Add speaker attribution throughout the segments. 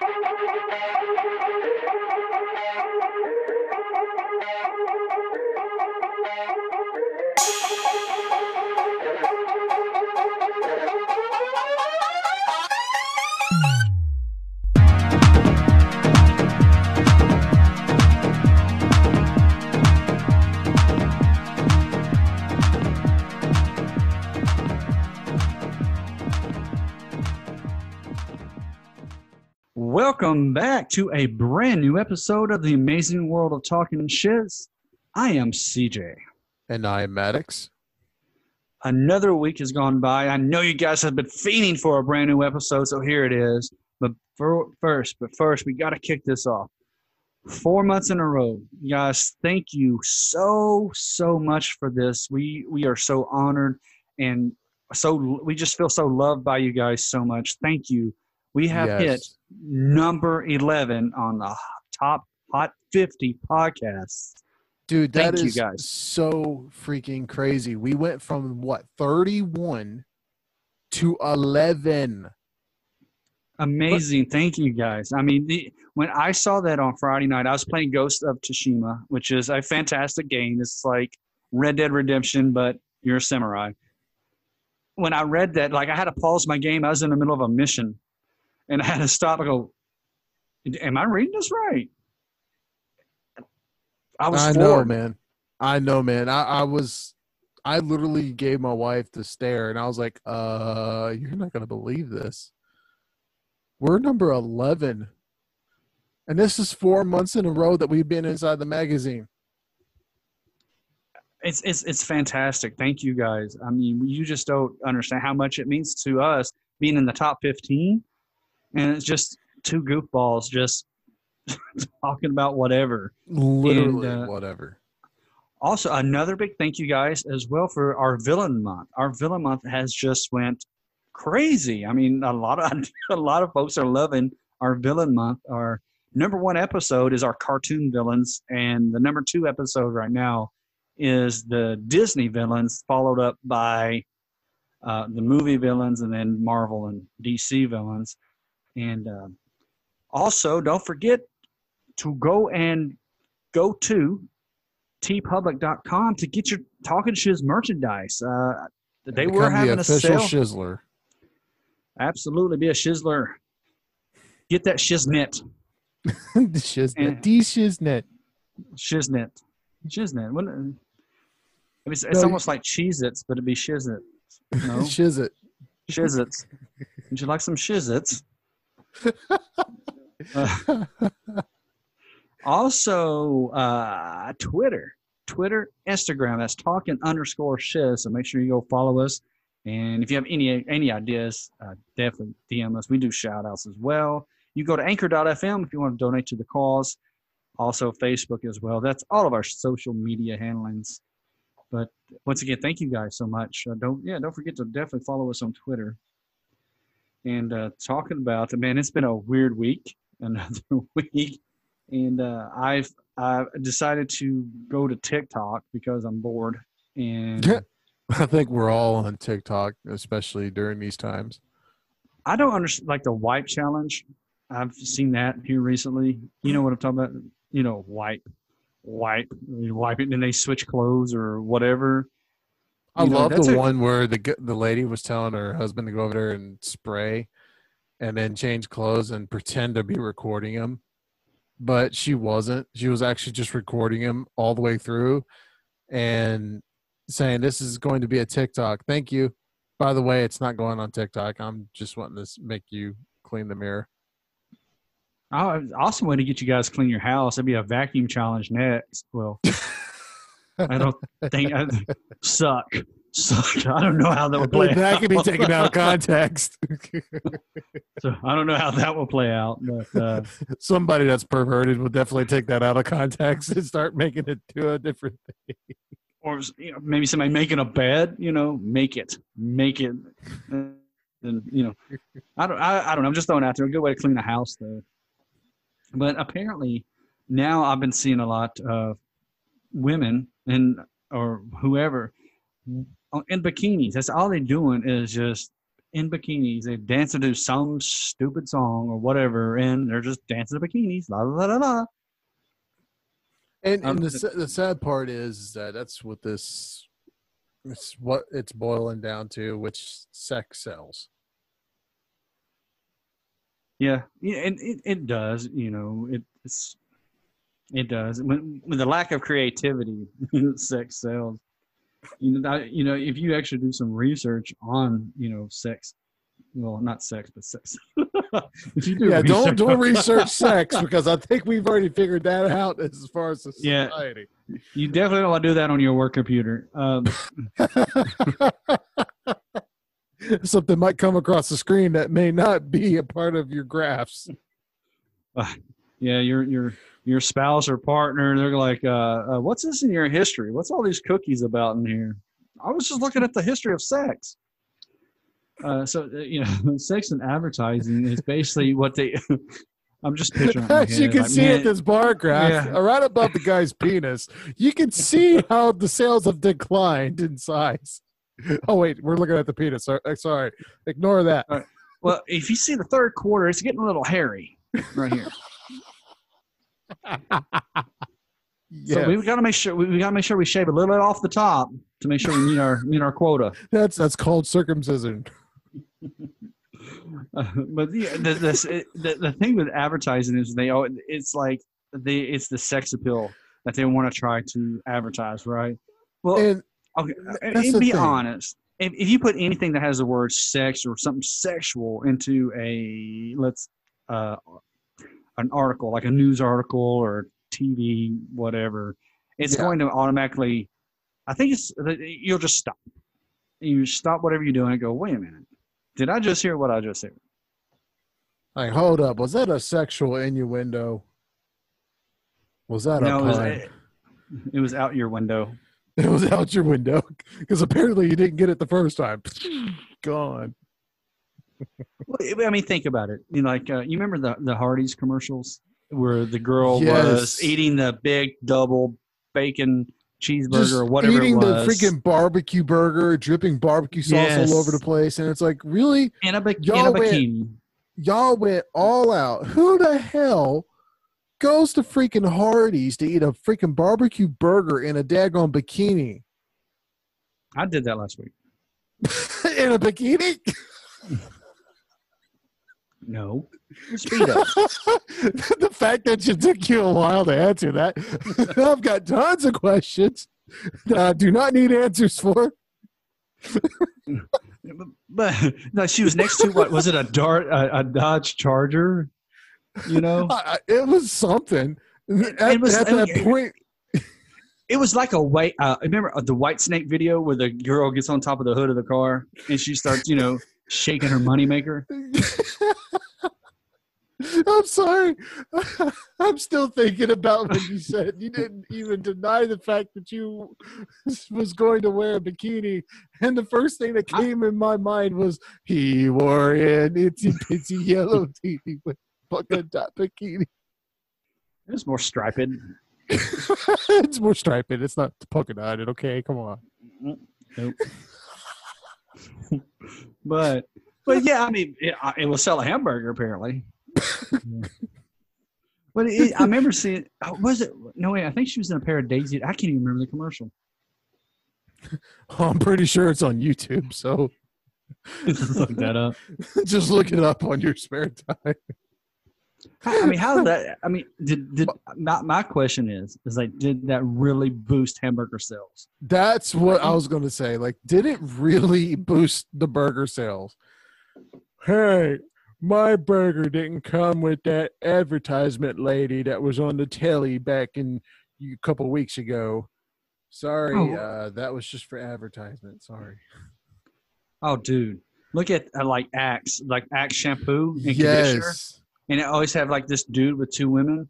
Speaker 1: Thank you. Welcome back to a brand new episode of the Amazing World of Talking Shiz. I am CJ.
Speaker 2: And I am Maddox.
Speaker 1: Another week has gone by. I know you guys have been fiending for a brand new episode, so here it is. But for, first, but first, we got to kick this off. Four months in a row, you guys. Thank you so so much for this. We we are so honored and so we just feel so loved by you guys so much. Thank you. We have
Speaker 2: Yes.
Speaker 1: hit number 11 on the top hot 50 podcasts.
Speaker 2: Dude, that
Speaker 1: Thank you,
Speaker 2: is
Speaker 1: guys.
Speaker 2: so freaking crazy. We went from what 31 to 11.
Speaker 1: Amazing. Thank you guys. I mean, the, when I saw that on Friday night, I was playing Ghost of Tsushima, which is a fantastic game. It's like Red Dead Redemption, but you're a samurai. When I read that, like I had to pause my game. I was in the middle of a mission and I had to stop and go, Am I reading this right? I was
Speaker 2: I know, man. I know, man. I, I was I literally gave my wife the stare and I was like, uh, you're not gonna believe this. We're number 11. And this is four months in a row that we've been inside the magazine.
Speaker 1: it's it's it's fantastic. Thank you guys. I mean, you just don't understand how much it means to us being in the top 15 and it's just two goofballs just talking about whatever.
Speaker 2: Literally
Speaker 1: And, uh,
Speaker 2: whatever.
Speaker 1: Also, another big thank you guys as well for our villain month. Our villain month has just went crazy. I mean, a lot of a lot of folks are loving our villain month. Our number one episode is our cartoon villains, and the number two episode right now is the Disney villains, followed up by uh, the movie villains, and then Marvel and DC villains. And uh, also, don't forget to go and go to teepublic.com to get your Talking Shiz merchandise. Uh, they were having
Speaker 2: the
Speaker 1: a sale.
Speaker 2: shizzler.
Speaker 1: Absolutely, be a shizzler. Get that shiznit.
Speaker 2: the shiznit.
Speaker 1: And-
Speaker 2: D shiznit.
Speaker 1: Shiznit. Shiznit. It- It's, it's
Speaker 2: No,
Speaker 1: almost like Cheez-Its, but it'd be shiznit. No?
Speaker 2: Shizit.
Speaker 1: Shizits. Would you like some shizits? Uh, also, uh, Twitter, Twitter, Instagram. That's talking underscore shiz. So make sure you go follow us. And if you have any any ideas, uh, definitely DM us. We do shout outs as well. You go to anchor.fm if you want to donate to the cause. Also, Facebook as well. That's all of our social media handlings. But once again, thank you guys so much. Uh, don't yeah, don't forget to definitely follow us on Twitter. And uh, talking about man, it's been a weird week, another week, and uh, I've I've decided to go to TikTok because I'm bored, and
Speaker 2: I think we're all on TikTok, especially during these times.
Speaker 1: I don't understand like the wipe challenge. I've seen that here recently. You know what I'm talking about? You know, wipe, wipe, you wipe it, and then they switch clothes or whatever.
Speaker 2: I
Speaker 1: You
Speaker 2: love the
Speaker 1: a-
Speaker 2: one where the the lady was telling her husband to go over there and spray, and then change clothes and pretend to be recording him, but she wasn't. She was actually just recording him all the way through, and saying, "This is going to be a TikTok. Thank you." By the way, it's not going on TikTok. I'm just wanting to make you clean the mirror.
Speaker 1: Oh, awesome way to get you guys clean your house. It'd be a vacuum challenge next. Well, I don't think I suck. Suck. I don't know how that would play.
Speaker 2: that can be
Speaker 1: out.
Speaker 2: taken out of context.
Speaker 1: So I don't know how that will play out, but uh,
Speaker 2: Somebody that's perverted will definitely take that out of context and start making it do a different thing.
Speaker 1: or you know, maybe somebody making a bed. You know, make it, make it, and you know, I don't, I, I don't know. I'm just throwing out there. A good way to clean a house, though. But apparently, now I've been seeing a lot of women and or whoever in bikinis. That's all they're doing is just in bikinis. They dance to some stupid song or whatever, and they're just dancing to bikinis. La la la la.
Speaker 2: And,
Speaker 1: Um,
Speaker 2: and the, the sad part is that that's what this it's what it's boiling down to, which sex sells.
Speaker 1: Yeah, yeah, and it, it does. You know, it, it's it does. When, when the lack of creativity, sex sells. You know, that, you know, if you actually do some research on, you know, sex, well, not sex, but sex. if you do
Speaker 2: Yeah, don't
Speaker 1: research
Speaker 2: don't research sex because I think we've already figured that out as far as society. Yeah.
Speaker 1: You definitely don't want to do that on your work computer. Um,
Speaker 2: Something might come across the screen that may not be a part of your graphs.
Speaker 1: yeah, your your your spouse or partner, they're like, uh, uh, "What's this in your history? What's all these cookies about in here?" I was just looking at the history of sex. Uh, so uh, you know, sex and advertising is basically what they. I'm just picturing.
Speaker 2: As you can
Speaker 1: like,
Speaker 2: see
Speaker 1: man,
Speaker 2: at this bar graph,
Speaker 1: Yeah.
Speaker 2: uh, right above the guy's penis, you can see how the sales have declined in size. Oh wait, we're looking at the penis. Sorry, uh, sorry. ignore that.
Speaker 1: Well, if you see the third quarter, it's getting a little hairy right here.
Speaker 2: Yeah,
Speaker 1: So we've got to make sure we, we got to make sure we shave a little bit off the top to make sure we meet our meet our quota.
Speaker 2: that's that's called circumcision.
Speaker 1: Uh, but the, the, this, it, the the thing with advertising is they it's like they it's the sex appeal that they want to try to advertise, right? Well,
Speaker 2: And
Speaker 1: okay, and,
Speaker 2: that's
Speaker 1: and
Speaker 2: the
Speaker 1: be
Speaker 2: thing.
Speaker 1: honest. If, if you put anything that has the word sex or something sexual into a let's uh, an article like a news article or TV whatever, it's
Speaker 2: Yeah.
Speaker 1: going to automatically. I think it's you'll just stop. You stop whatever you're doing and go. Wait a minute. Did I just hear what I just heard?
Speaker 2: like, hold up, was that a sexual innuendo? Was that
Speaker 1: No,
Speaker 2: a
Speaker 1: it was,
Speaker 2: pun?
Speaker 1: it, it was out your window.
Speaker 2: It was out your window because apparently you didn't get it the first time. Gone.
Speaker 1: Well, I mean, think about it. You know, like uh, you remember the the Hardee's commercials where the girl
Speaker 2: Yes.
Speaker 1: was eating the big double bacon cheeseburger
Speaker 2: Just
Speaker 1: or whatever
Speaker 2: eating the freaking barbecue burger, dripping barbecue sauce
Speaker 1: Yes.
Speaker 2: all over the place, and it's like, really,
Speaker 1: in a,
Speaker 2: Y'all went- y'all went all out. Who the hell goes to freaking Hardee's to eat a freaking barbecue burger in a daggone bikini?
Speaker 1: I did that last week.
Speaker 2: in a bikini?
Speaker 1: No, Speedo.
Speaker 2: the fact that it took you a while to answer that, I've got tons of questions that I do not need answers for.
Speaker 1: but no, she was next to what was it a dart a, a Dodge Charger? You know,
Speaker 2: I, I- it was something.
Speaker 1: It-
Speaker 2: at
Speaker 1: it was-
Speaker 2: at that
Speaker 1: mean,
Speaker 2: point,
Speaker 1: it was like a white. Uh, remember uh, the Whitesnake video where the girl gets on top of the hood of the car and she starts, you know, shaking her moneymaker.
Speaker 2: I'm sorry. I'm still thinking about what you said you didn't even deny the fact that you was going to wear a bikini, and the first thing that
Speaker 1: I-
Speaker 2: came in my mind was he wore an itsy bitsy yellow teeny with polka dot bikini.
Speaker 1: It's more striped.
Speaker 2: it's more striped. It's not polka dotted. Okay, come on.
Speaker 1: Nope. But but yeah, I mean, it, it will sell a hamburger apparently. but it, I remember seeing. oh, Was it? No way. I think she was in a pair of Daisy. I can't even remember the commercial.
Speaker 2: I'm pretty sure it's on YouTube, so
Speaker 1: Look that up.
Speaker 2: just look it up on your spare time.
Speaker 1: I mean, how that? I mean, did did my, my question is is like, did that really boost hamburger sales?
Speaker 2: That's what I was going to say. Like, did it really boost the burger sales? Hey, my burger didn't come with that advertisement lady that was on the telly back in a couple weeks ago. Sorry,
Speaker 1: Oh.
Speaker 2: uh, that was just for advertisement. Sorry.
Speaker 1: Oh, dude, look at uh, like Axe, like Axe shampoo and conditioner. And I always have like this dude with two women,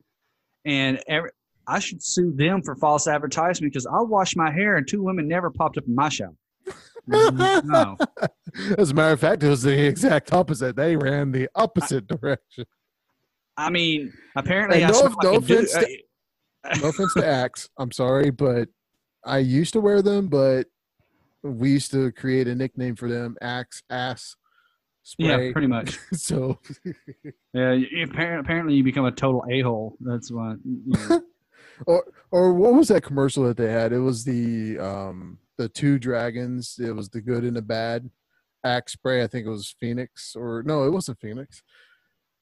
Speaker 1: and every, I should sue them for false advertisement because I washed my hair and two women never popped up in my shower. no,
Speaker 2: As a matter of fact, it was the exact opposite. They ran the opposite direction.
Speaker 1: I mean apparently
Speaker 2: And
Speaker 1: I
Speaker 2: no- no
Speaker 1: like
Speaker 2: offense to- uh, no offense to Axe. I'm sorry, but I used to wear them, but we used to create a nickname for them, Axe Ass. Spray.
Speaker 1: Yeah, pretty much.
Speaker 2: so
Speaker 1: Yeah, you- apparently you become a total a hole. That's why. You know.
Speaker 2: or or what was that commercial that they had? It was the um the two dragons. It was the good and the bad. Axe spray. I think it was Phoenix or no, it wasn't Phoenix.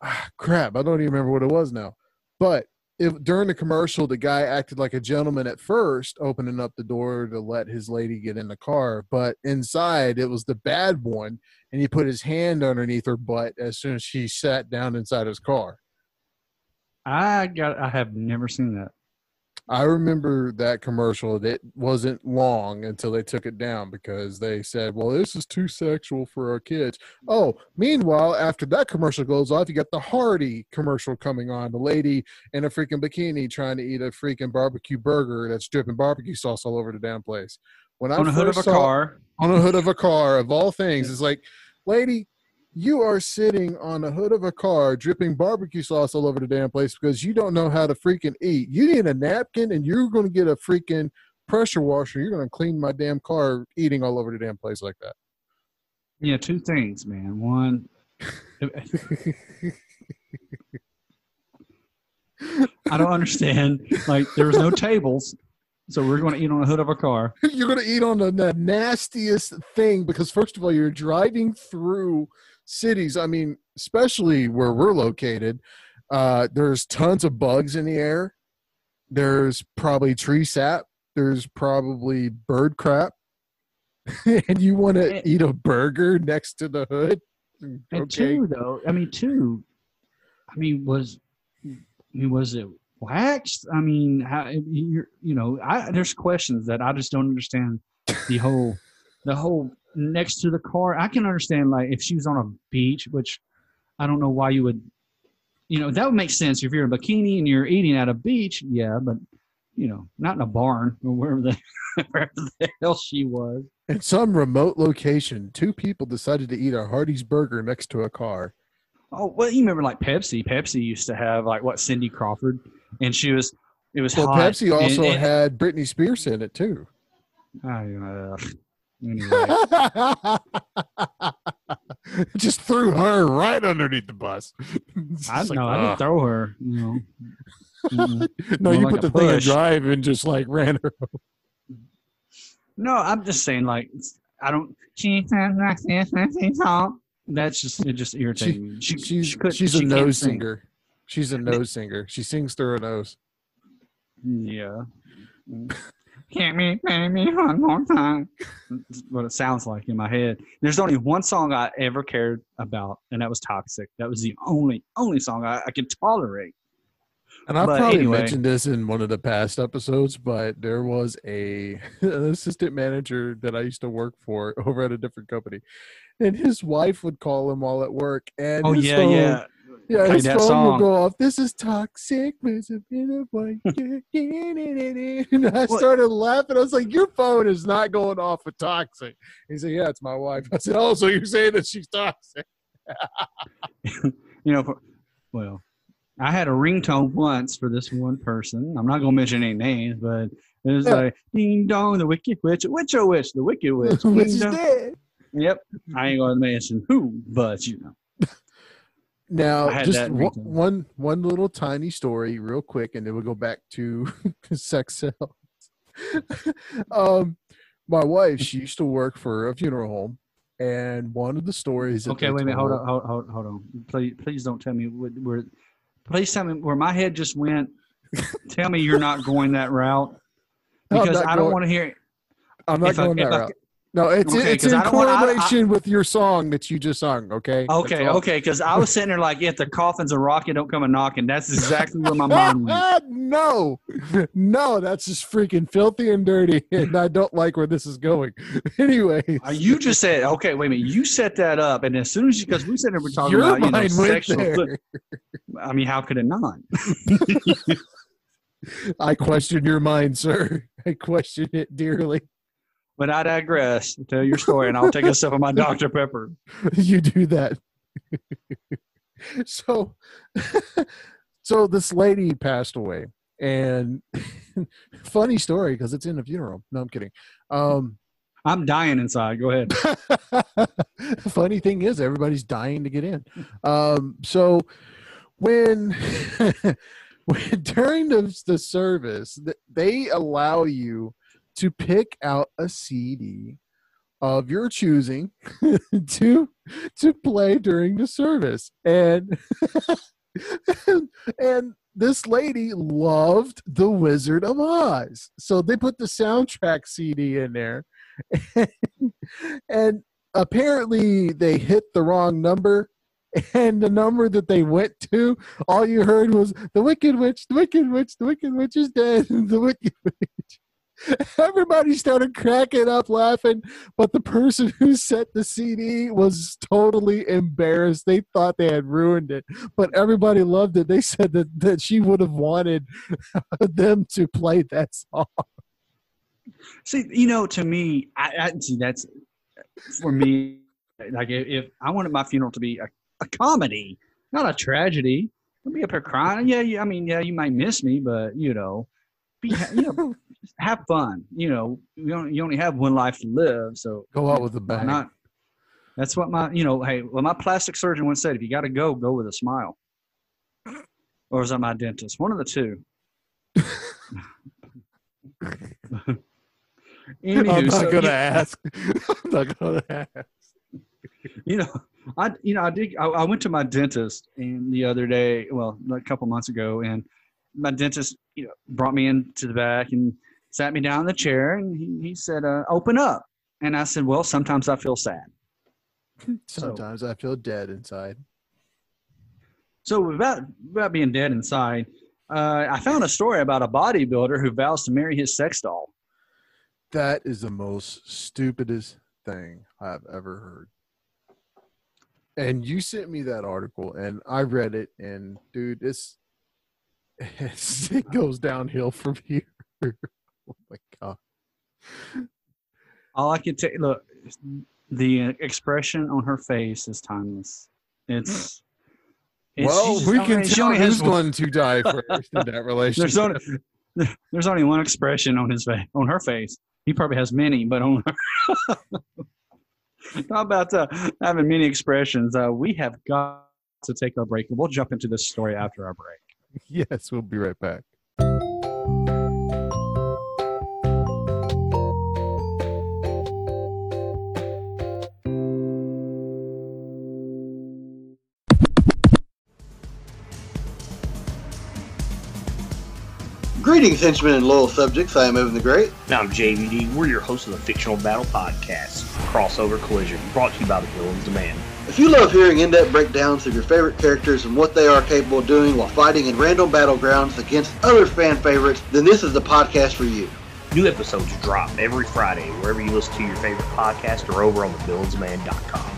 Speaker 2: Ah, crap, I don't even remember what it was now. But if during the commercial, the guy acted like a gentleman at first, opening up the door to let his lady get in the car. But inside, it was the bad one, and he put his hand underneath her butt as soon as she sat down inside his car.
Speaker 1: I got. I have never seen that.
Speaker 2: I remember that commercial. It wasn't long until they took it down because they said, "Well, this is too sexual for our kids." Oh, meanwhile, after that commercial goes off, you got the Hardee commercial coming on. The lady in a freaking bikini trying to eat a freaking barbecue burger that's dripping barbecue sauce all over the damn place. When I
Speaker 1: On the hood of a car.
Speaker 2: on the hood of a car, of all things, it's like, lady, you are sitting on the hood of a car dripping barbecue sauce all over the damn place because you don't know how to freaking eat. You need a napkin and you're going to get a freaking pressure washer. You're going to clean my damn car eating all over the damn place like that.
Speaker 1: Yeah, two things, man. One, I don't understand. Like there was no tables, so we're going to eat on the hood of a car.
Speaker 2: you're going to eat on the, the nastiest thing because, first of all, you're driving through cities. I mean, especially where we're located, uh, there's tons of bugs in the air. There's probably tree sap. There's probably bird crap. and you want to eat a burger next to the hood?
Speaker 1: And
Speaker 2: Okay.
Speaker 1: two, though, I mean, two. I mean, was I mean, was it waxed? I mean, how you're, you know, I there's questions that I just don't understand. The whole, the whole next to the car. I can understand like if she was on a beach, which I don't know why you would, you know, that would make sense if you're in a bikini and you're eating at a beach. Yeah, but you know, not in a barn or wherever the wherever the hell she was.
Speaker 2: In some remote location, two people decided to eat a Hardee's burger next to a car.
Speaker 1: Oh well, you remember like Pepsi. Pepsi used to have like what Cindy Crawford, and she was it was
Speaker 2: Well,
Speaker 1: hot.
Speaker 2: Pepsi also
Speaker 1: and, and,
Speaker 2: had Britney Spears in it too.
Speaker 1: I, uh, anyway,
Speaker 2: Just threw her right underneath the bus.
Speaker 1: I
Speaker 2: just
Speaker 1: know
Speaker 2: like,
Speaker 1: I
Speaker 2: ugh.
Speaker 1: didn't throw her. You know. Mm-mm.
Speaker 2: no,
Speaker 1: more
Speaker 2: you
Speaker 1: like
Speaker 2: put
Speaker 1: a
Speaker 2: the thing in
Speaker 1: push.
Speaker 2: drive and just like ran her.
Speaker 1: no, I'm just saying like I don't. She says like this, and she talk. That's just it. Just irritates me. She,
Speaker 2: She's
Speaker 1: she
Speaker 2: she's a
Speaker 1: can't
Speaker 2: nose
Speaker 1: sing.
Speaker 2: singer. She's a nose singer. She sings through her nose.
Speaker 1: Yeah. Can't me, pay me one more time. That's what it sounds like in my head. There's only one song I ever cared about, and that was Toxic. That was the only only song I, I could tolerate.
Speaker 2: And I've
Speaker 1: But
Speaker 2: probably
Speaker 1: anyway.
Speaker 2: mentioned this in one of the past episodes, but there was a an assistant manager that I used to work for over at a different company, and his wife would call him while at work, and
Speaker 1: Oh yeah,
Speaker 2: phone-
Speaker 1: yeah.
Speaker 2: Yeah,
Speaker 1: Play
Speaker 2: his
Speaker 1: that
Speaker 2: phone
Speaker 1: song.
Speaker 2: would go off. This is toxic. there's a bit of white." and I started laughing. I was like, "Your phone is not going off with toxic." He said, "Yeah, it's my wife." I said, "Oh, so you're saying that she's toxic?"
Speaker 1: You know, for, well, I had a ringtone once for this one person. I'm not gonna mention any names, but it was
Speaker 2: Yeah.
Speaker 1: like Ding Dong, the Wicked Witch, Witch oh Witch, the Wicked Witch. Ding
Speaker 2: is dead.
Speaker 1: Yep. I ain't gonna mention who, but you know.
Speaker 2: Now, just one, one one little tiny story, real quick, and then we'll go back to sex cells. um, my wife, she used to work for a funeral home, and one of the stories.
Speaker 1: Okay, wait a minute. Hold on, hold, hold, hold on. Please, please don't tell me where. Please tell me where my head just went. tell me you're not going that route because I don't
Speaker 2: going-
Speaker 1: want to hear.
Speaker 2: I'm not
Speaker 1: if
Speaker 2: going
Speaker 1: if
Speaker 2: that
Speaker 1: I-
Speaker 2: route. No, it's
Speaker 1: Okay,
Speaker 2: it's
Speaker 1: 'cause
Speaker 2: in
Speaker 1: I don't wanna- I- I-
Speaker 2: correlation with your song that you just sung. Okay.
Speaker 1: Okay,
Speaker 2: all.
Speaker 1: okay, because I was sitting there like, if the coffin's a rocket, don't come a knocking. That's exactly where my mind went.
Speaker 2: no, no, that's just freaking filthy and dirty, and I don't like where this is going. anyway,
Speaker 1: Uh, You just said, okay, wait a minute. You set that up, and as soon as you, because we said we're talking
Speaker 2: your
Speaker 1: about, you know,
Speaker 2: mind went
Speaker 1: sexual.
Speaker 2: there.
Speaker 1: I mean, how could it not?
Speaker 2: I question your mind, sir. I question it dearly.
Speaker 1: But I digress. Tell your story, and I'll take a sip of my Dr. Pepper.
Speaker 2: you do that. so, so this lady passed away, and funny story because it's in the funeral. No, I'm kidding. Um,
Speaker 1: I'm dying inside. Go ahead.
Speaker 2: Funny thing is, everybody's dying to get in. Um, so when, when during the, the service, they allow you to pick out a CD of your choosing to to play during the service, and and this lady loved The Wizard of Oz, so they put the soundtrack CD in there, and, and apparently they hit the wrong number. And the number that they went to all you heard was the wicked witch the wicked witch the wicked witch is dead the wicked witch everybody started cracking up laughing but the person who set the cd was totally embarrassed they thought they had ruined it but everybody loved it they said that, that she would have wanted them to play that song
Speaker 1: See, you know, to me, I, I see that's for me. Like, if, if I wanted my funeral to be a, a comedy, not a tragedy, I'd be up here crying. Yeah, yeah, I mean, yeah, you might miss me, but you know, be you know, just have fun. You know, you only, you only have one life to live, so
Speaker 2: go out with a
Speaker 1: why
Speaker 2: bang
Speaker 1: not? That's what my, you know, hey, well, my plastic surgeon once said, if you got to go, go with a smile. Or was that my dentist? One of the two.
Speaker 2: i'm not
Speaker 1: so,
Speaker 2: gonna
Speaker 1: you-
Speaker 2: ask i'm not gonna ask
Speaker 1: you know i you know i did I, I went to my dentist and the other day well a couple months ago and my dentist you know brought me into the back and sat me down in the chair and he, he said uh, open up. And i said well sometimes i feel sad. So-
Speaker 2: sometimes i feel dead inside.
Speaker 1: So about about being dead inside uh, i found a story about a bodybuilder who vows to marry his sex doll.
Speaker 2: That is the most stupidest thing I've ever heard. And you sent me that article, and I read it, and dude, it's it goes downhill from here. oh my god!
Speaker 1: all i can tell look the expression on her face is timeless it's, it's
Speaker 2: well, we can tell who's going to die first in that relationship.
Speaker 1: There's only there's only one expression on his face on her face. He probably has many, but on her. How about uh, having many expressions? Uh, we have got to take our break. We'll jump into this story after our break.
Speaker 2: yes, we'll be right back.
Speaker 3: Greetings, henchmen and loyal subjects. I am Evan the Great.
Speaker 4: And I'm JVD. We're your hosts of the Fictional Battle Podcast, Crossover Collision, brought to you by the Villains Demand.
Speaker 3: If you love hearing in-depth breakdowns of your favorite characters and what they are capable of doing while fighting in random battlegrounds against other fan favorites, then this is the podcast for you.
Speaker 4: New episodes drop every Friday wherever you listen to your favorite podcast or over on thebuildsman.com.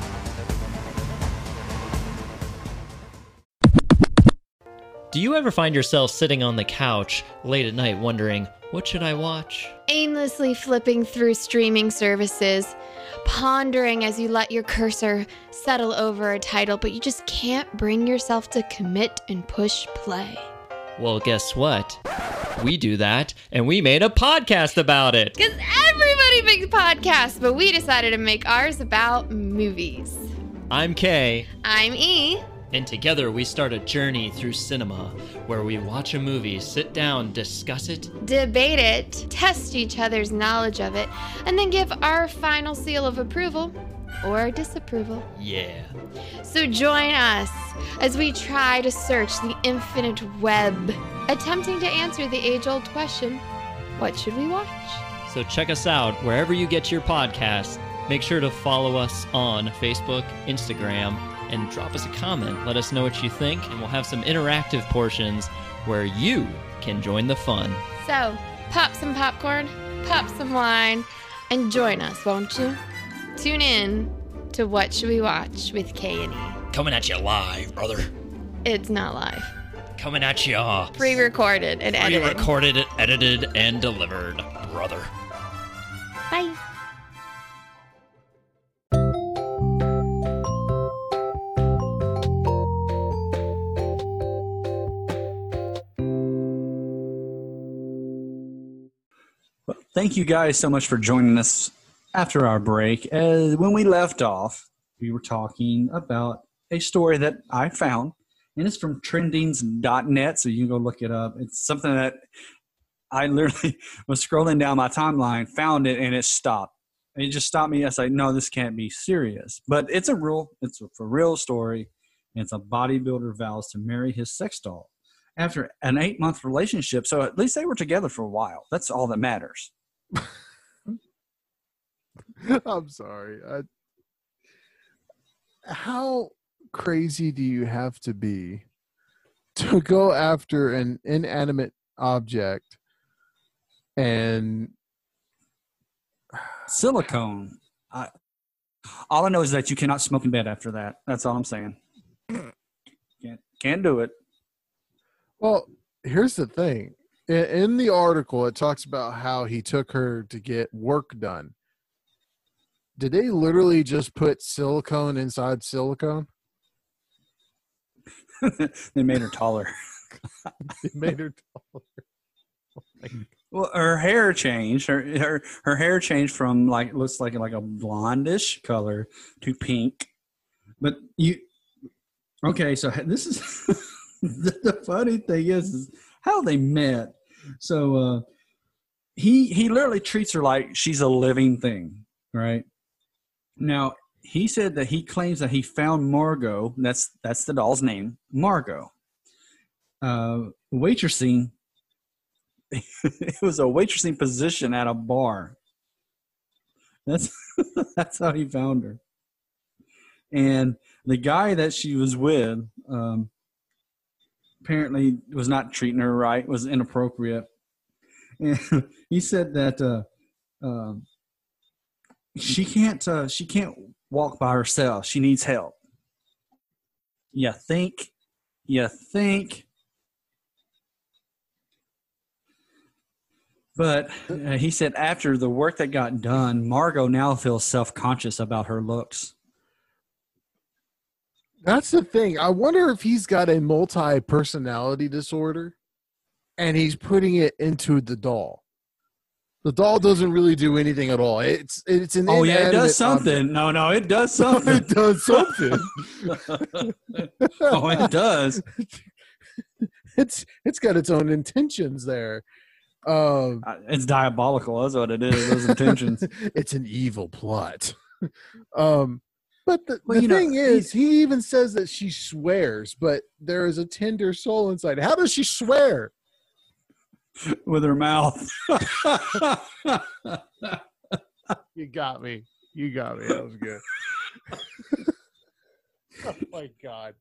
Speaker 5: Do you ever find yourself sitting on the couch late at night wondering, what should I watch?
Speaker 6: aimlessly flipping through streaming services, pondering as you let your cursor settle over a title, but you just can't bring yourself to commit and push play.
Speaker 5: Well, guess what? We do that, and we made a podcast about it.
Speaker 6: Because everybody makes podcasts, but we decided to make ours about movies.
Speaker 5: I'm Kay,
Speaker 6: I'm E.
Speaker 5: and together we start a journey through cinema where we watch a movie, sit down, discuss it,
Speaker 6: Debate it, test each other's knowledge of it, and then give our final seal of approval or disapproval.
Speaker 5: yeah.
Speaker 6: So join us as we try to search the infinite web, attempting to answer the age old question what should we watch?
Speaker 5: So check us out wherever you get your podcasts. Make sure to follow us on Facebook, Instagram, and drop us a comment. Let us know what you think, and we'll have some interactive portions where you can join the fun.
Speaker 6: So, pop some popcorn, pop some wine, and join us, won't you? Tune in to What Should We Watch with K and E.
Speaker 5: Coming at you live, brother.
Speaker 6: It's not live.
Speaker 5: Coming at you.
Speaker 6: All Pre recorded and edited.
Speaker 5: Pre recorded, edited, and delivered, brother.
Speaker 6: Bye.
Speaker 1: Thank you guys so much for joining us after our break, uh, when we left off, we were talking about a story that I found, and it's from trendings.net, so you can go look it up. It's something that I literally was scrolling down my timeline, found it, and it stopped. And it just stopped me. I was like, no, this can't be serious. But it's a real, it's a for real story. It's a bodybuilder vows to marry his sex doll after an eight month relationship. So at least they were together for a while. That's all that matters.
Speaker 2: I'm sorry. I, how crazy do you have to be to go after an inanimate object and
Speaker 1: Silicone. I, all I know is that you cannot smoke in bed after that. That's all I'm saying. Hmm. Can't can't do it.
Speaker 2: well here's the thing in, the article it talks about how he took her to get work done did they literally just put silicone inside silicone
Speaker 1: they made her taller.
Speaker 2: it made her taller oh
Speaker 1: Well, her hair changed. Her her her hair changed from like looks like like a blondish color to pink. But you okay? So this is the, the funny thing is, is how they met. So uh, he he literally treats her like she's a living thing, right? Now he said that he claims that he found Margot. That's that's the doll's name, Margot. Uh, waitressing it was a waitressing position at a bar. That's that's how he found her. And the guy that she was with um, apparently was not treating her right, was inappropriate. And he said that uh, um she can't uh, she can't walk by herself. She needs help. You think? You think? But uh, he said after the work that got done, Margot now feels self conscious about her looks.
Speaker 2: That's the thing. I wonder if he's got a multi personality disorder and he's putting it into the doll. The doll doesn't really do anything at all. It's it's an
Speaker 1: Oh yeah, it does something.
Speaker 2: object.
Speaker 1: No, no, it does something.
Speaker 2: it does something.
Speaker 1: oh, it does.
Speaker 2: it's it's got its own intentions there. Um,
Speaker 1: Uh, It's diabolical. That's what it is. Those intentions.
Speaker 2: it's an evil plot. um, but the,
Speaker 1: Well,
Speaker 2: the
Speaker 1: you know,
Speaker 2: thing is, he even says that she swears, but there is a tender soul inside. How does she swear?
Speaker 1: with her mouth.
Speaker 2: You got me. You got me. That was good. oh my god.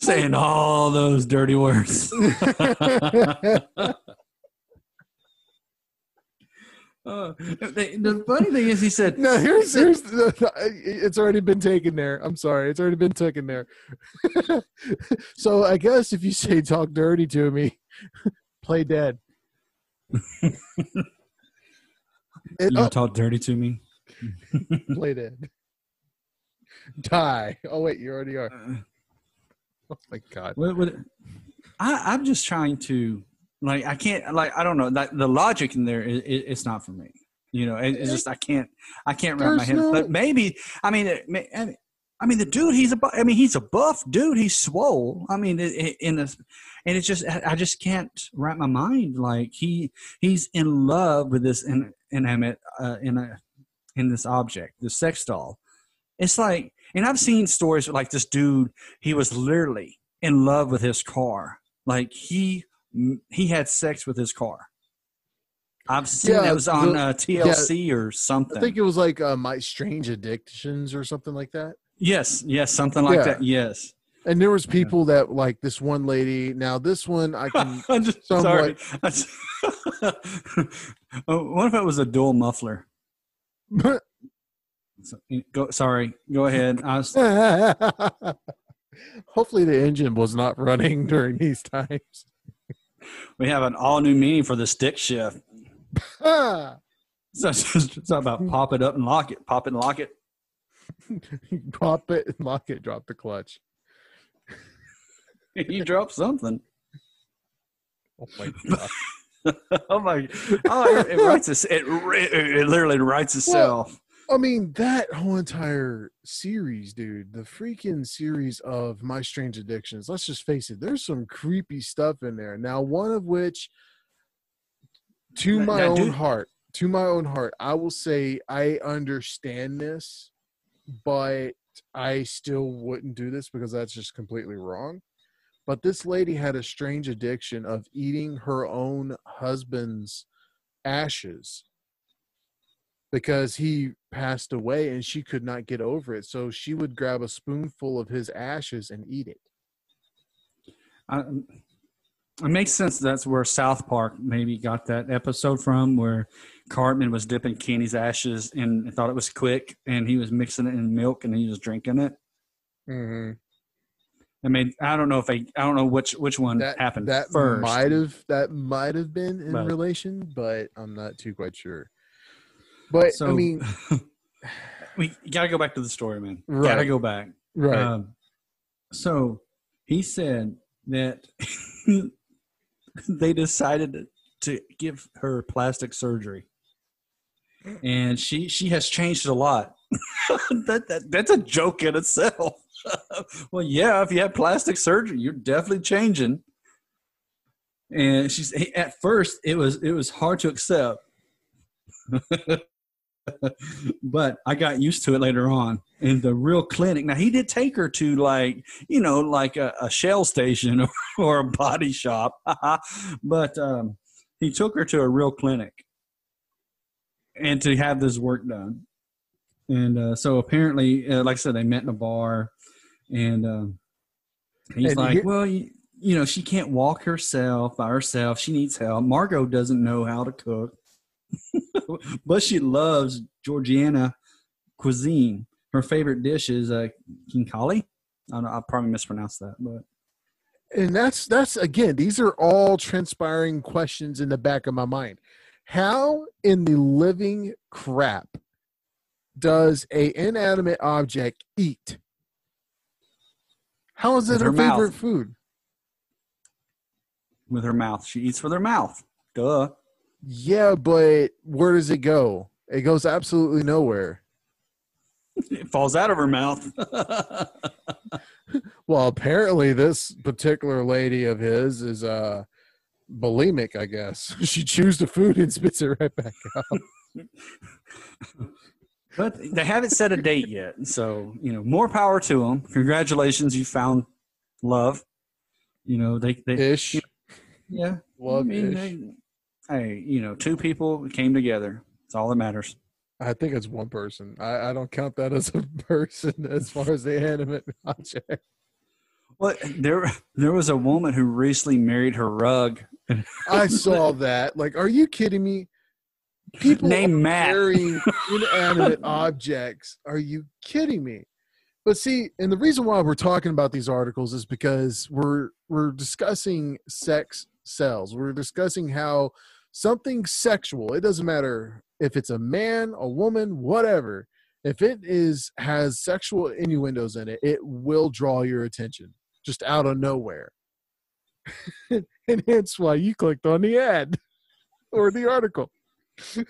Speaker 1: Saying all those dirty words. Uh, the, the funny thing is, he said,
Speaker 2: No, here's here's the, it's already been taken there. I'm sorry, it's already been taken there. so I guess if you say talk dirty to me, play dead. It-
Speaker 1: "You
Speaker 2: oh,
Speaker 1: talk dirty to me."
Speaker 2: play dead. Die. Oh wait, you already are.
Speaker 1: Uh,
Speaker 2: Oh my god.
Speaker 1: What, what, I, I'm just trying to like I can't like I don't know that the logic in there is it, it's not for me. You know, it, it's just I can't I can't wrap my head.
Speaker 2: no-
Speaker 1: But maybe I mean it, I mean- the dude he's a bu- I mean he's a buff dude. He's swole. I mean in this and it's just I I just can't wrap my mind like he he's in love with this in inanimate uh, in a in this object, the sex doll. It's like, and I've seen stories like this dude. He was literally in love with his car. Like he he had sex with his car. I've seen
Speaker 2: Yeah,
Speaker 1: that was on
Speaker 2: the-
Speaker 1: uh, TLC or something.
Speaker 2: I think it was like uh, my strange addictions or something like that.
Speaker 1: yes, yes, something like
Speaker 2: Yeah.
Speaker 1: that. Yes.
Speaker 2: And there was people that like this one lady. Now this one I can
Speaker 1: I'm just sorry.
Speaker 2: somewhat-
Speaker 1: Oh, what if it was a dual muffler? So, go, sorry. Go ahead. Was,
Speaker 2: Hopefully the engine was not running during these times.
Speaker 1: We have an all new meaning for the stick shift. So it's, about pop it up and lock it, pop it and lock it.
Speaker 2: Pop it, and lock it, drop the clutch.
Speaker 1: you drop something.
Speaker 2: Oh my god!
Speaker 1: oh my! Oh, it, it writes us. It, it it literally writes itself.
Speaker 2: I mean, that whole entire series, dude, the freaking series of My Strange Addictions, let's just face it, there's some creepy stuff in there. Now, one of which, to my
Speaker 1: now,
Speaker 2: own
Speaker 1: dude-
Speaker 2: heart, to my own heart, I will say I understand this, but I still wouldn't do this because that's just completely wrong. But this lady had a strange addiction of eating her own husband's ashes because he passed away and she could not get over it. So she would grab a spoonful of his ashes and eat it.
Speaker 1: I, it makes sense. That's where South Park maybe got that episode from, where Cartman was dipping Kenny's ashes and thought it was quick, and he was mixing it in milk and he was drinking it.
Speaker 2: Mm-hmm.
Speaker 1: I mean, I don't know if I, I don't know which which one
Speaker 2: That
Speaker 1: happened
Speaker 2: that
Speaker 1: first.
Speaker 2: might have that might have been in
Speaker 1: But-
Speaker 2: relation, but I'm not too quite sure. But I mean,
Speaker 1: we gotta go back to the story, man.
Speaker 2: Right.
Speaker 1: Gotta go back.
Speaker 2: right?
Speaker 1: Um, so he said that they decided to give her plastic surgery, and she she has changed a lot. that, that that's a joke in itself. well, yeah, if you have plastic surgery, you're definitely changing. And she's at first it was it was hard to accept. but I got used to it later on in the real clinic. Now he did take her to like you know like a, a shell station or, or a body shop, but um, he took her to a real clinic and to have this work done. And uh, so apparently, uh, like I said, they met in a bar, and um, he's
Speaker 2: And
Speaker 1: like,
Speaker 2: here-
Speaker 1: "Well, you, you know, she can't walk herself by herself. She needs help. Margot doesn't know how to cook." But she loves Georgiana cuisine. Her favorite dish is uh, khinkali. I don't know, I probably mispronounced that, but
Speaker 2: and that's that's again these are all transpiring questions in the back of my mind how in the living crap does a inanimate object eat how is it her
Speaker 1: her mouth.
Speaker 2: favorite food
Speaker 1: with her mouth, she eats with her mouth. Duh.
Speaker 2: Yeah but where does it go it goes absolutely nowhere
Speaker 1: It falls out of her mouth.
Speaker 2: well apparently this particular lady of his is uh bulimic i guess she chews the food and spits it right back out
Speaker 1: but they haven't set a date yet. So, you know, more power to them. Congratulations, you found love. You know, they, they
Speaker 2: ish
Speaker 1: yeah.
Speaker 2: love
Speaker 1: I mean, hey, you know, two people came together. It's all that matters.
Speaker 2: I think it's one person. I, I don't count that as a person as far as the animate object.
Speaker 1: Well, there there was a woman who recently married her rug.
Speaker 2: I saw that. Like, are you kidding me? People
Speaker 1: Name Matt.
Speaker 2: carrying inanimate objects. Are you kidding me? But see, and the reason why we're talking about these articles is because we're we're discussing sex cells. We're discussing how something sexual, it doesn't matter if it's a man, a woman, whatever, if it is has sexual innuendos in it, it will draw your attention just out of nowhere. and hence why you clicked on the ad or the article.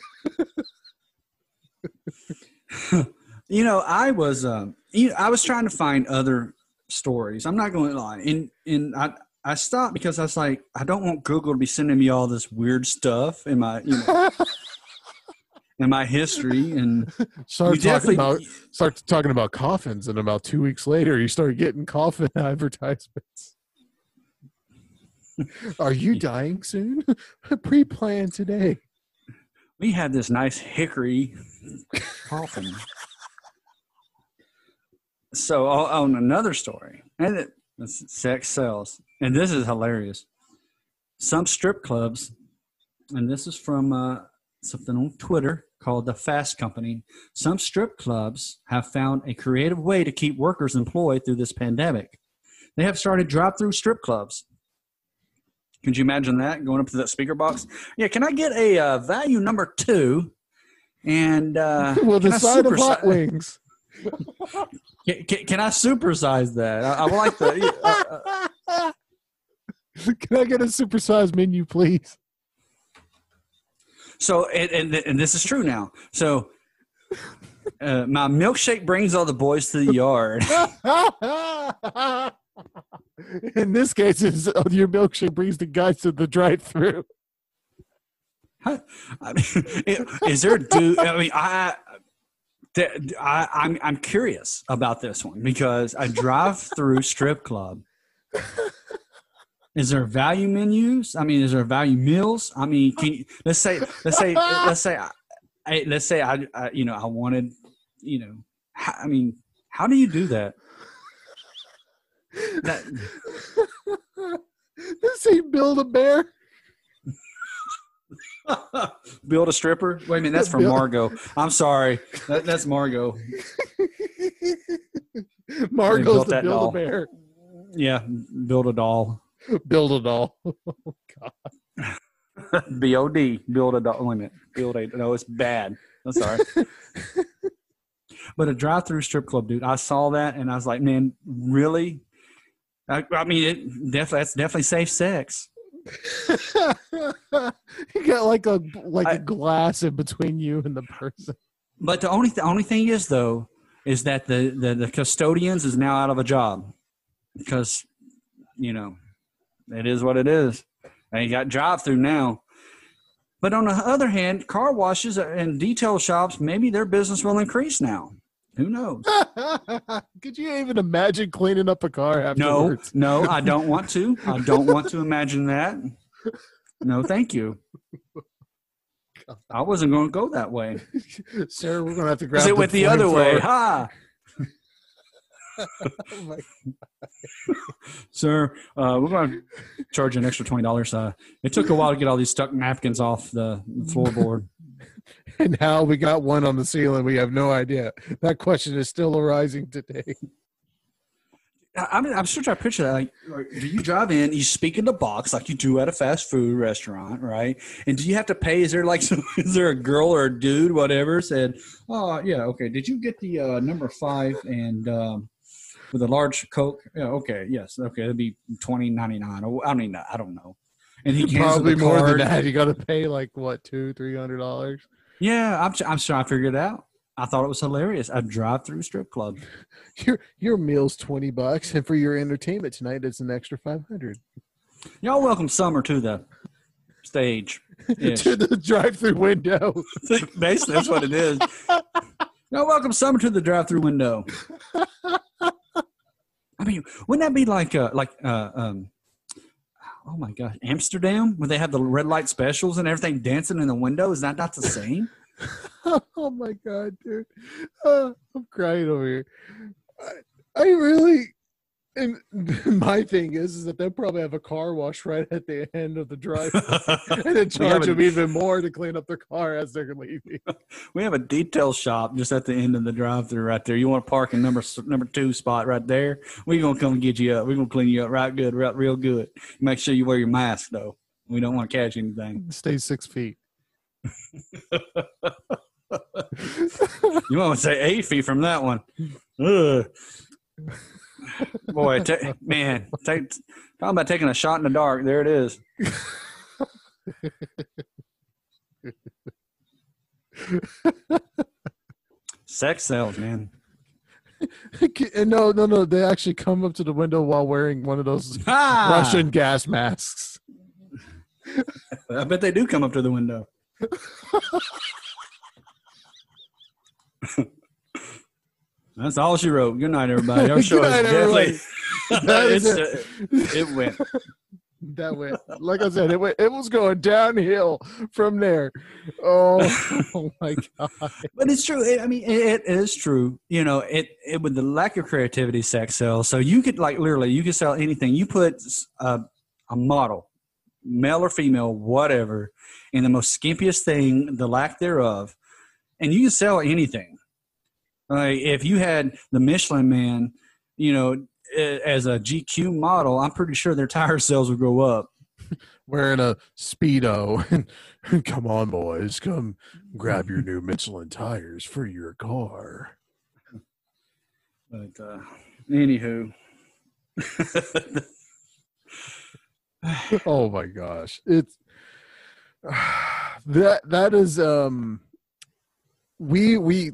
Speaker 1: you know, I was um, you I was trying to find other stories. I'm not going to lie, and and I I stopped because I was like, I don't want Google to be sending me all this weird stuff in my you know in my history, and
Speaker 2: Start talking about start talking about coffins, and about two weeks later, you start getting coffin advertisements. Are you dying soon? Pre-plan today.
Speaker 1: we had this nice hickory coffin. So on on another story, and it, sex sells, and this is hilarious. Some strip clubs, and this is from uh, something on Twitter called the Fast Company. Some strip clubs have found a creative way to keep workers employed through this pandemic. They have started drop through strip clubs. Could you imagine that going up to that speaker box? Yeah, can I get a uh, value number two? And uh,
Speaker 2: well, the side of
Speaker 1: supersi-
Speaker 2: hot wings.
Speaker 1: Can, can, can I supersize that? I, I would like the. Uh, uh,
Speaker 2: Can I get a supersized menu, please?
Speaker 1: So and, and and this is true now. So uh, my milkshake brings all the boys to the yard.
Speaker 2: In this case, is uh, your milkshake brings the guys to the drive-through.
Speaker 1: I mean, is there a dude? I mean, I, I, I'm I'm curious about this one because a drive-through strip club. Is there value menus? I mean, is there value meals? I mean, can you, let's say let's say let's say I, let's say I, I you know I wanted you know I mean how do you do that? That
Speaker 2: This ain't build a bear.
Speaker 1: build a stripper. Wait a minute, that's from Margot. I'm sorry, that, that's Margot.
Speaker 2: Margot's the build
Speaker 1: doll.
Speaker 2: a bear.
Speaker 1: Yeah, build a doll.
Speaker 2: Build a doll. Oh, God.
Speaker 1: B O D. Build a doll. Wait a minute. Build a. No, it's bad. I'm sorry. but a drive-through strip club, dude. I saw that and I was like, man, really? I, I mean, it definitely that's definitely safe sex.
Speaker 2: you got like a like
Speaker 1: I-
Speaker 2: a glass in between you and the person.
Speaker 1: But the only the only thing is though is that the the, the custodians is now out of a job because you know it is what it is. And you got drive-through now. But on the other hand, car washes and detail shops, maybe their business will increase now. Who knows?
Speaker 2: Could you even imagine cleaning up a car
Speaker 1: No,
Speaker 2: afterwards?
Speaker 1: no, I don't want to. I don't want to imagine that. No, thank you. I wasn't going to go that way.
Speaker 2: Sir, we're gonna have to grab.
Speaker 1: It went the other way? Ha,
Speaker 2: Oh my
Speaker 1: sir. Uh, we're going to charge you an extra twenty dollars. Uh, it took a while to get all these stuck napkins off the floorboard.
Speaker 2: And how we got one on the ceiling, we have no idea. That question is still arising today.
Speaker 1: I'm, I'm still trying to picture that. Like, like, do you drive in? You speak in the box like you do at a fast food restaurant, right? And do you have to pay? Is there like, some, is there a girl or a dude, whatever, said, "Oh, yeah, okay. Did you get the uh, number five and um, with a large Coke? Yeah, okay, yes, okay. It'd be twenty ninety nine. I mean, I don't know. And he
Speaker 2: Probably more than that. You got to pay like what two, three hundred dollars.
Speaker 1: Yeah, I'm, I'm trying to figure it out. I thought it was hilarious. A drive-through strip club.
Speaker 2: Your your meal's twenty bucks, and for your entertainment tonight, it's an extra five hundred.
Speaker 1: Y'all welcome Summer to the stage.
Speaker 2: To the drive-through window.
Speaker 1: Basically, that's what it is. Now, welcome Summer to the drive-through window. I mean, wouldn't that be like uh like uh um oh my gosh, Amsterdam where they have the red light specials and everything dancing in the window? Is that not the same?
Speaker 2: oh my god, dude! Uh, I'm crying over here. I, I really, and my thing is, is that they'll probably have a car wash right at the end of the drive, and then charge
Speaker 1: a-
Speaker 2: them even more to clean up their car as they're leaving.
Speaker 1: We have a detail shop just at the end of the drive-through right there. You want to park in number number two spot right there? We're gonna come and get you up. We're gonna clean you up right good, right real good. Make sure you wear your mask though. We don't want to catch anything.
Speaker 2: Stay six feet.
Speaker 1: You want to say eight feet from that one? Ugh. Boy, ta- man, take, talking about taking a shot in the dark. There it is. Sex sells, man.
Speaker 2: And no, no, no. They actually come up to the window while wearing one of those
Speaker 1: Ah!
Speaker 2: Russian gas masks.
Speaker 1: I bet they do come up to the window. That's all she wrote. Good night, everybody. Our show
Speaker 2: night,
Speaker 1: is definitely. It's, uh, it went.
Speaker 2: That went, like I said, it went, it was going downhill from there. Oh, oh my god!
Speaker 1: But it's true. It- I mean, it, it is true. You know, it, it with the lack of creativity, sex sells. So you could like literally, you could sell anything. You put a, a model, male or female, whatever, in the most skimpiest thing, the lack thereof, and you can sell anything. Like if you had the Michelin Man, you know, as a GQ model, I'm pretty sure their tire sales would go up.
Speaker 2: Wearing a speedo. come on, boys, come grab your new Michelin tires for your car.
Speaker 1: But uh, anywho.
Speaker 2: Oh my gosh, it's that that is um we we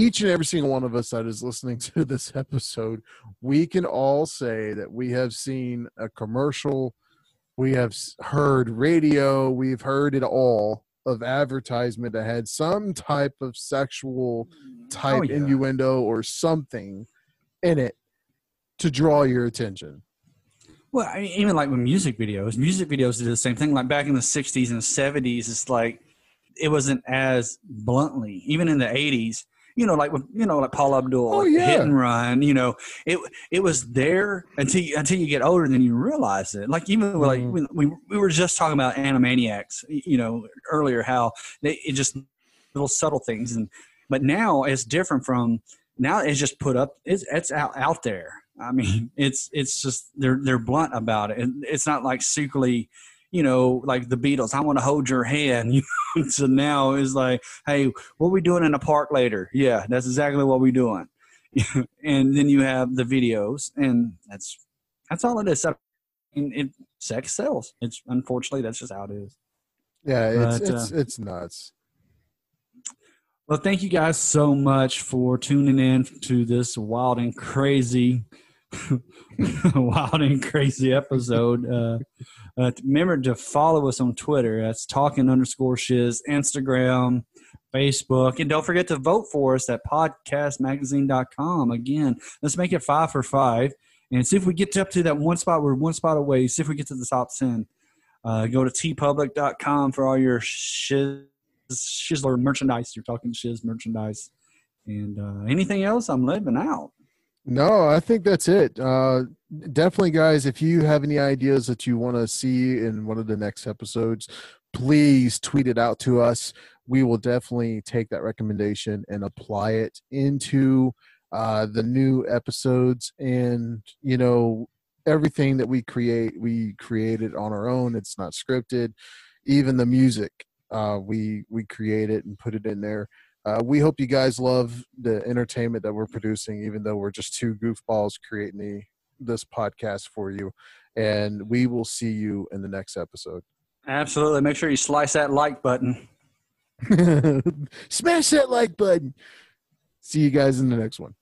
Speaker 2: each and every single one of us that is listening to this episode we can all say that we have seen a commercial we have heard radio we've heard it all of advertisement that had some type of sexual mm. type
Speaker 1: Oh, yeah.
Speaker 2: innuendo or something in it to draw your attention
Speaker 1: Well, I mean, even like with music videos, music videos did the same thing. Like back in the '60s and '70s, it's like it wasn't as bluntly. Even in the '80s, you know, like with you know, like Paula Abdul,
Speaker 2: Oh, yeah.
Speaker 1: Hit and Run. You know, it it was there until you, until you get older, and then you realize it. Like even with, like
Speaker 2: mm-hmm.
Speaker 1: when we we were just talking about Animaniacs, you know, earlier how they it just little subtle things, and but now it's different from now. It's just put up. It's it's out out there. I mean, it's it's just they're they're blunt about it, and it's not like secretly, you know, like the Beatles. I want to hold your hand. You know? so now it's like, hey, what we doing in the park later? Yeah, that's exactly what we're doing. and then you have the videos, and that's that's all it is. I mean, it sex sells. It's unfortunately that's just how it is.
Speaker 2: yeah it's
Speaker 1: But, uh,
Speaker 2: it's it's nuts
Speaker 1: Well, thank you guys so much for tuning in to this wild and crazy, wild and crazy episode. Uh, uh, remember to follow us on Twitter. That's talking underscore shiz, Instagram, Facebook, and don't forget to vote for us at podcastmagazine.com. Again, let's make it five for five and see if we get up to that one spot. We're one spot away. See if we get to the top 10. Uh, go to teepublic.com for all your shiz Shizzler merchandise. You're talking Shiz merchandise. And uh, anything else, I'm living out.
Speaker 2: No, I think that's it. Uh, definitely, guys, if you have any ideas that you want to see in one of the next episodes, please tweet it out to us. We will definitely take that recommendation and apply it into uh, the new episodes. And, you know, everything that we create, we create it on our own. It's not scripted. Even the music, uh, we we create it and put it in there. Uh, we hope you guys love the entertainment that we're producing, even though we're just two goofballs creating the, this podcast for you. And we will see you in the next episode.
Speaker 1: Absolutely. Make sure you slice that like button.
Speaker 2: Smash that like button. See you guys in the next one.